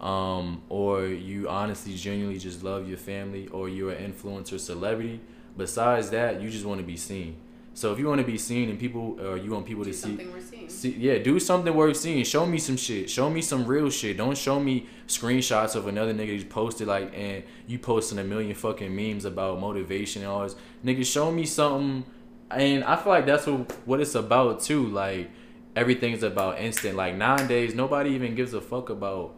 Speaker 1: um, or you honestly, genuinely just love your family, or you're an influencer, celebrity. Besides that, you just want to be seen. So if you want to be seen and people, or you want people
Speaker 2: Do
Speaker 1: to see,
Speaker 2: we're seeing.
Speaker 1: See, yeah, do something worth seeing. Show me some shit. Show me some real shit. Don't show me screenshots of another nigga you posted like and you posting a million fucking memes about motivation and all this. Nigga, show me something. And I feel like that's what what it's about too. Like everything's about instant. Like nowadays, nobody even gives a fuck about.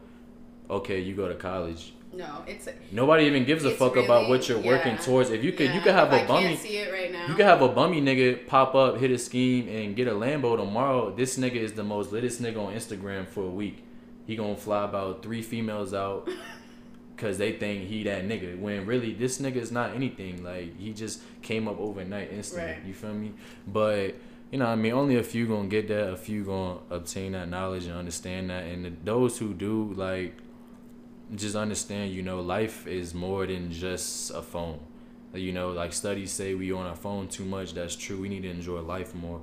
Speaker 1: Okay, you go to college.
Speaker 2: No, it's
Speaker 1: Nobody even gives a fuck about what you're working towards. If you could, you could have a
Speaker 2: I
Speaker 1: bummy.
Speaker 2: can't see it right now.
Speaker 1: You could have a bummy nigga pop up, hit a scheme, and get a Lambo tomorrow. This nigga is the most littest nigga on Instagram for a week. He gonna fly about three females out because they think he that nigga. When really, this nigga is not anything. Like he just came up overnight, instant.
Speaker 2: Right.
Speaker 1: You feel me? But you know, I mean, only a few gonna get that. A few gonna obtain that knowledge and understand that. And the, those who do, like, just understand. You know, life is more than just a phone. You know, like studies say we on our phone too much. That's true. We need to enjoy life more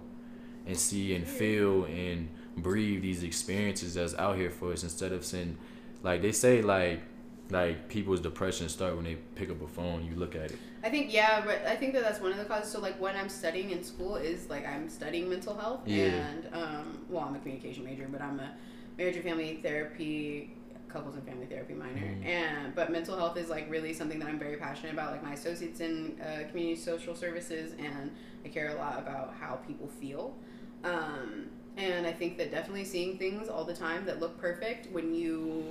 Speaker 1: and see and feel and breathe these experiences that's out here for us instead of saying like they say like like people's depression start when they pick up a phone you look at it
Speaker 2: I think yeah, but I think that that's one of the causes. So like when I'm studying in school is like I'm studying mental health
Speaker 1: Yeah.
Speaker 2: and um well I'm a communication major, but I'm a marriage and family therapy couples and family therapy minor
Speaker 1: Mhm.
Speaker 2: and but mental health is like really something that i'm very passionate about like my associates in uh, community social services and i care a lot about how people feel um, and i think that definitely seeing things all the time that look perfect when you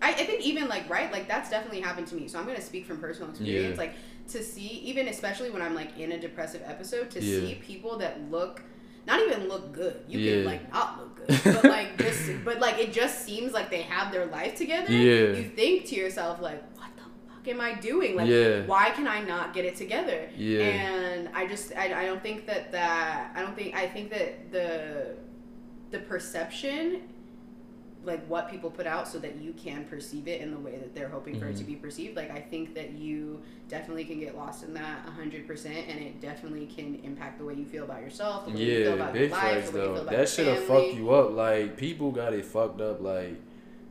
Speaker 2: I, I think even like right like that's definitely happened to me so i'm going to speak from personal experience
Speaker 1: Yeah.
Speaker 2: like to see even especially when i'm like in a depressive episode to
Speaker 1: Yeah.
Speaker 2: see people that look not even look good you
Speaker 1: Yeah.
Speaker 2: can like not look good but like just but like it just seems like they have their life together
Speaker 1: Yeah.
Speaker 2: you think to yourself like what the fuck am i doing like
Speaker 1: Yeah.
Speaker 2: why can i not get it together
Speaker 1: Yeah.
Speaker 2: and i just I, I don't think that that i don't think i think that the the perception like what people put out so that you can perceive it in the way that they're hoping for it to
Speaker 1: Mhm.
Speaker 2: be perceived like i think that you definitely can get lost in that 100% and it definitely can impact the way you feel about yourself the way you feel
Speaker 1: yeah
Speaker 2: about your life the way you
Speaker 1: though
Speaker 2: feel about
Speaker 1: that
Speaker 2: your
Speaker 1: shit'll fuck you up like people got it fucked up like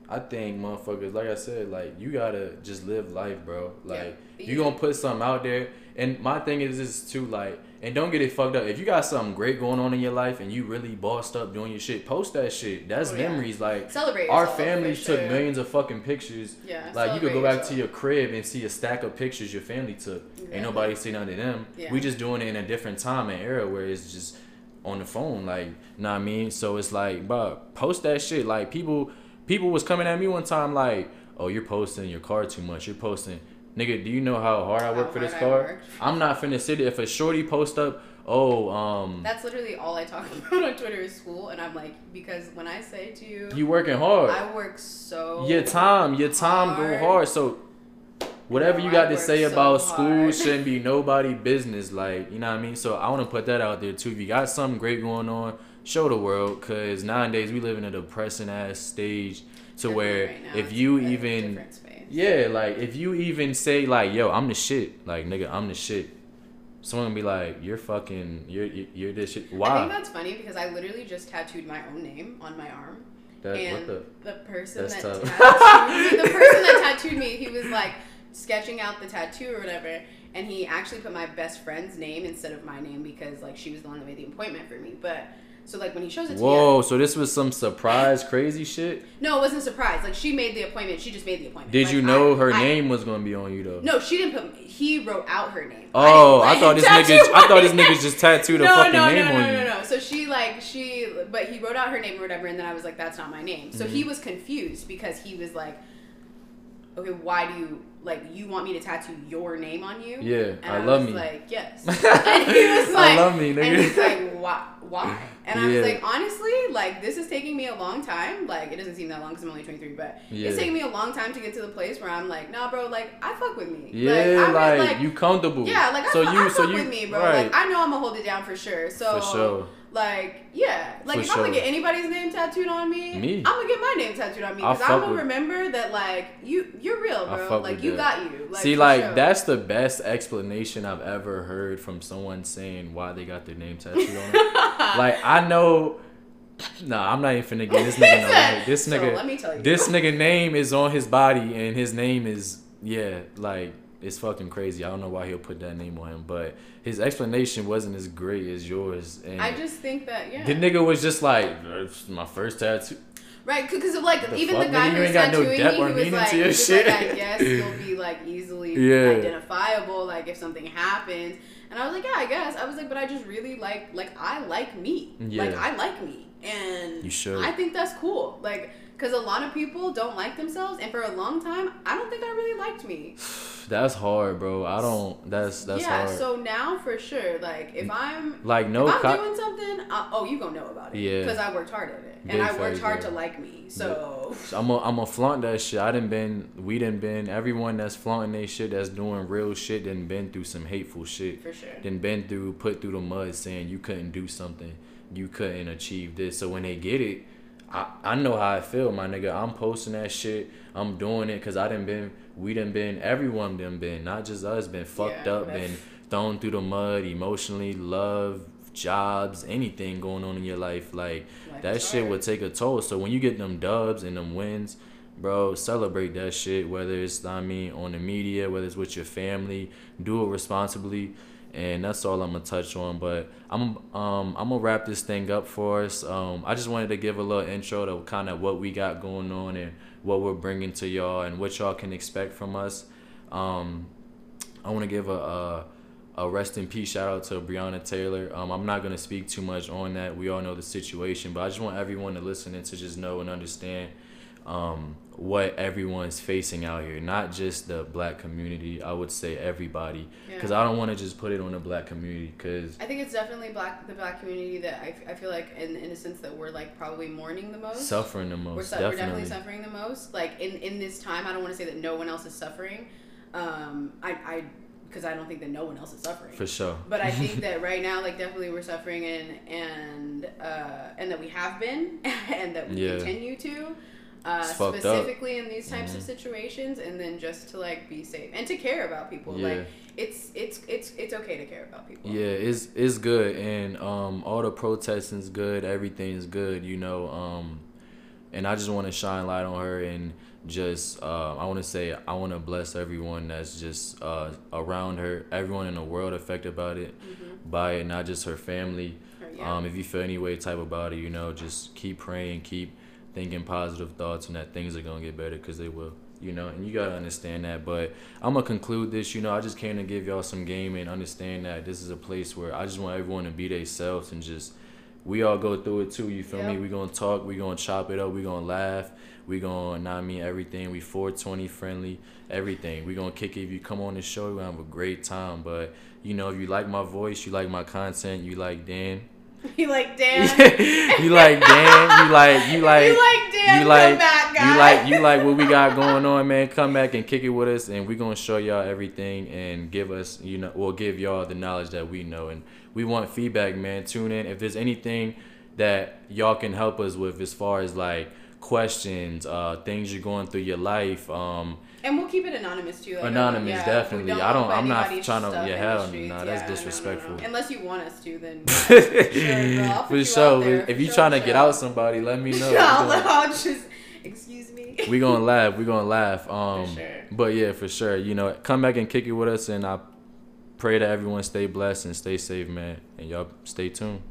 Speaker 1: I think motherfuckers, like I said, like you gotta just live life, bro. Like
Speaker 2: Yeah.
Speaker 1: you gonna put something out there, and my thing is this too, like, and don't get it fucked up. If you got something great going on in your life and you really bossed up doing your shit, post that shit. That's
Speaker 2: Oh, yeah.
Speaker 1: memories. Like
Speaker 2: celebrate
Speaker 1: our families took millions of fucking pictures.
Speaker 2: yeah
Speaker 1: Like you could go back
Speaker 2: yourself.
Speaker 1: to your crib and see a stack of pictures your family took.
Speaker 2: Exactly.
Speaker 1: Ain't nobody seen none of them.
Speaker 2: Yeah.
Speaker 1: We just doing it in a different time and era where it's just on the phone. Like, know what I mean? So it's like, bro, post that shit. Like people, people was coming at me one time like, oh, you're posting your car too much. You're posting, nigga. Do you know how hard I
Speaker 2: How
Speaker 1: work for this
Speaker 2: I
Speaker 1: car? I'm not finna sit. If a shorty post up, oh, um,
Speaker 2: That's literally all I talk about on Twitter is school, and I'm like, because when I say to you,
Speaker 1: you working hard.
Speaker 2: I work so
Speaker 1: your time, your time go
Speaker 2: hard.
Speaker 1: hard. So whatever
Speaker 2: No,
Speaker 1: you
Speaker 2: I
Speaker 1: got to say
Speaker 2: so
Speaker 1: about school shouldn't be nobody business. Like you know what I mean. So I want to put that out there too. If you got something great going on, show the world. Cause nowadays we live in a depressing ass stage to where
Speaker 2: right now
Speaker 1: if you even yeah, like if you even say like, "Yo, I'm the shit," like nigga, I'm the shit. Someone gonna be like, "You're fucking, you're you're this shit." Why?
Speaker 2: I think that's funny because I literally just tattooed my own name on my arm.
Speaker 1: That
Speaker 2: and
Speaker 1: what the?
Speaker 2: person that tattooed the person that tattooed me, he was like sketching out the tattoo or whatever, and he actually put my best friend's name instead of my name because like she was the one that made the appointment for me. But so like when he shows it to me,
Speaker 1: Whoa! So this was some surprise, crazy shit.
Speaker 2: no, it wasn't a surprise. Like she made the appointment. She just made the appointment.
Speaker 1: Did
Speaker 2: Like,
Speaker 1: you know
Speaker 2: I-
Speaker 1: her
Speaker 2: I-
Speaker 1: name was gonna be on you though?
Speaker 2: No, she didn't put. He wrote out her name.
Speaker 1: Oh, I
Speaker 2: didn't,
Speaker 1: thought this nigga. I thought this nigga just tattooed a fucking
Speaker 2: no,
Speaker 1: name
Speaker 2: no, no,
Speaker 1: on
Speaker 2: no,
Speaker 1: you.
Speaker 2: no, no. So she like she, but he wrote out her name or whatever, and then I was like, "That's not my name." So
Speaker 1: Mm-hmm.
Speaker 2: he was confused because he was like, "Okay, why do you like you want me to tattoo your name on you?"
Speaker 1: Yeah,
Speaker 2: and
Speaker 1: I love
Speaker 2: was
Speaker 1: me.
Speaker 2: Like yes, and he was
Speaker 1: I love me, nigga.
Speaker 2: and he's like, "Why? Why?" And I
Speaker 1: Yeah.
Speaker 2: was like, honestly, like this is taking me a long time. Like it doesn't seem that long because I'm only 23, but
Speaker 1: Yeah.
Speaker 2: it's taking me a long time to get to the place where I'm like, "Nah, bro, like I fuck with me."
Speaker 1: Yeah,
Speaker 2: I'm
Speaker 1: like,
Speaker 2: like
Speaker 1: you comfortable.
Speaker 2: yeah, like I,
Speaker 1: so you,
Speaker 2: I
Speaker 1: so
Speaker 2: fuck
Speaker 1: you,
Speaker 2: with me, bro.
Speaker 1: right?
Speaker 2: Like I know I'm gonna hold it down for sure. So
Speaker 1: For sure.
Speaker 2: Like yeah, like
Speaker 1: For
Speaker 2: if I'm gonna get anybody's name tattooed on me,
Speaker 1: Me.
Speaker 2: I'm gonna get my name tattooed on me because I'm gonna remember that like you you're real, bro. Like you
Speaker 1: that.
Speaker 2: got you. Like,
Speaker 1: See, like
Speaker 2: sure.
Speaker 1: that's the best explanation I've ever heard from someone saying why they got their name tattooed on like I know. Nah, I'm not even finna get this nigga. no. This
Speaker 2: So,
Speaker 1: nigga.
Speaker 2: let me tell you.
Speaker 1: This nigga name is on his body, and his name is yeah, like it's fucking crazy. I don't know why he'll put that name on him, but his explanation wasn't as great as yours. And
Speaker 2: I just think that yeah.
Speaker 1: the nigga was just like, "It's my first tattoo.
Speaker 2: Right, because like
Speaker 1: The
Speaker 2: even the guy who
Speaker 1: You
Speaker 2: was
Speaker 1: ain't no
Speaker 2: tattooing
Speaker 1: depth
Speaker 2: me, he was like, he was
Speaker 1: shit.
Speaker 2: like, I guess you'll be like easily
Speaker 1: Yeah.
Speaker 2: identifiable, like if something happens. And I was like, yeah, I guess. I was like, but I just really like, like I like me.
Speaker 1: Yeah.
Speaker 2: Like I like me, and
Speaker 1: You should.
Speaker 2: I think that's cool. Like, because a lot of people don't like themselves, and for a long time, I don't think I really liked me.
Speaker 1: That's hard, bro. I don't. That's that's
Speaker 2: yeah.
Speaker 1: hard.
Speaker 2: So now, for sure, like if I'm
Speaker 1: like no
Speaker 2: if I'm
Speaker 1: cop.
Speaker 2: doing something, uh, oh, you gonna know about it.
Speaker 1: Yeah.
Speaker 2: Because I worked hard at it, and I worked hard
Speaker 1: yeah.
Speaker 2: to like me. So.
Speaker 1: I'm a, I'm a flaunt that shit. I didn't been, we didn't been, everyone that's flaunting they shit, that's doing real shit, done been through some hateful shit.
Speaker 2: For sure.
Speaker 1: Done been through, put through the mud saying you couldn't do something, you couldn't achieve this. So when they get it, I, I know how I feel, my nigga. I'm posting that shit. I'm doing it because I done been, we done been, everyone done been, not just us, been fucked
Speaker 2: Yeah,
Speaker 1: up,
Speaker 2: that's-
Speaker 1: been thrown through the mud emotionally, love, jobs, anything going on in your life. Like,
Speaker 2: Life
Speaker 1: that shit
Speaker 2: hard.
Speaker 1: would take a toll. So when you get them dubs and them wins, bro, celebrate that shit. Whether it's I mean on the media, whether it's with your family, do it responsibly. And that's all I'm gonna touch on. But I'm um I'm gonna wrap this thing up for us. Um, I just wanted to give a little intro to kind of what we got going on and what we're bringing to y'all and what y'all can expect from us. Um, I want to give a, a a rest in peace shout out to Breonna Taylor. Um, I'm not gonna speak too much on that. We all know the situation, but I just want everyone to listen and to just know and understand um, what everyone's facing out here. Not just the black community. I would say everybody, because
Speaker 2: Yeah.
Speaker 1: I don't want to just put it on the black community. Because
Speaker 2: I think it's definitely black the black community that I, I feel like in, in a sense that we're like probably mourning the most.
Speaker 1: suffering the
Speaker 2: we're,
Speaker 1: most,
Speaker 2: su- we're
Speaker 1: definitely.
Speaker 2: definitely suffering the most. Like in in this time, I don't want to say that no one else is suffering. Um, I I because I don't think that no one else is suffering.
Speaker 1: For sure.
Speaker 2: But I think that right now, like definitely we're suffering and and uh, and that we have been and that we
Speaker 1: Yeah.
Speaker 2: continue to. Uh,
Speaker 1: fucked up.
Speaker 2: specifically in these types of
Speaker 1: Mhm.
Speaker 2: situations, and then just to like be safe and to care about people.
Speaker 1: Yeah.
Speaker 2: Like it's it's it's it's okay to care about people.
Speaker 1: Yeah, it's it's good, and um, all the protesting's good. Everything's good, you know. Um, and I just want to shine light on her and just uh, I want to say I want to bless everyone that's just uh, around her, everyone in the world affected by it, by it, not just her family.
Speaker 2: Yeah.
Speaker 1: Um, if you feel any way type about it, you know, just keep praying, keep thinking positive thoughts, and that things are gonna get better because they will. You know, and you gotta understand that. But I'm gonna conclude this. You know, I just came to give y'all some game and understand that this is a place where I just want everyone to be themselves and just we all go through it too. You feel me? We gonna talk. We gonna chop it up. We gonna laugh. We gonna, not I mean everything. We 420 friendly. Everything. We gonna kick it. If you come on the show, we gonna have a great time. But you know, if you like my voice, you like my content, you like Dan.
Speaker 2: You like Dan.
Speaker 1: you like Dan. You like you like
Speaker 2: you like Dan.
Speaker 1: you like
Speaker 2: back, guy.
Speaker 1: you like you like what we got going on, man. Come back and kick it with us, and we're gonna show y'all everything and give us, you know, we'll give y'all the knowledge that we know, and we want feedback, man. Tune in if there's anything that y'all can help us with as far as like questions, uh, things you're going through your life. Um,
Speaker 2: and we'll keep it anonymous too. Like,
Speaker 1: Anonymous,
Speaker 2: yeah,
Speaker 1: definitely.
Speaker 2: we
Speaker 1: I don't- I'm not trying to- yeah, hell no, nah, that's
Speaker 2: Yeah, no, no, no.
Speaker 1: disrespectful.
Speaker 2: Unless you want us to, then bro,
Speaker 1: for
Speaker 2: you
Speaker 1: sure.
Speaker 2: there,
Speaker 1: if
Speaker 2: for
Speaker 1: you
Speaker 2: sure,
Speaker 1: trying to get out somebody, let me know.
Speaker 2: I'll, I'll just excuse me.
Speaker 1: we gonna laugh. We gonna laugh. Um,
Speaker 2: sure.
Speaker 1: but yeah, for sure. You know, come back and kick it with us, and I pray that everyone stay blessed and stay safe, man. And y'all stay tuned.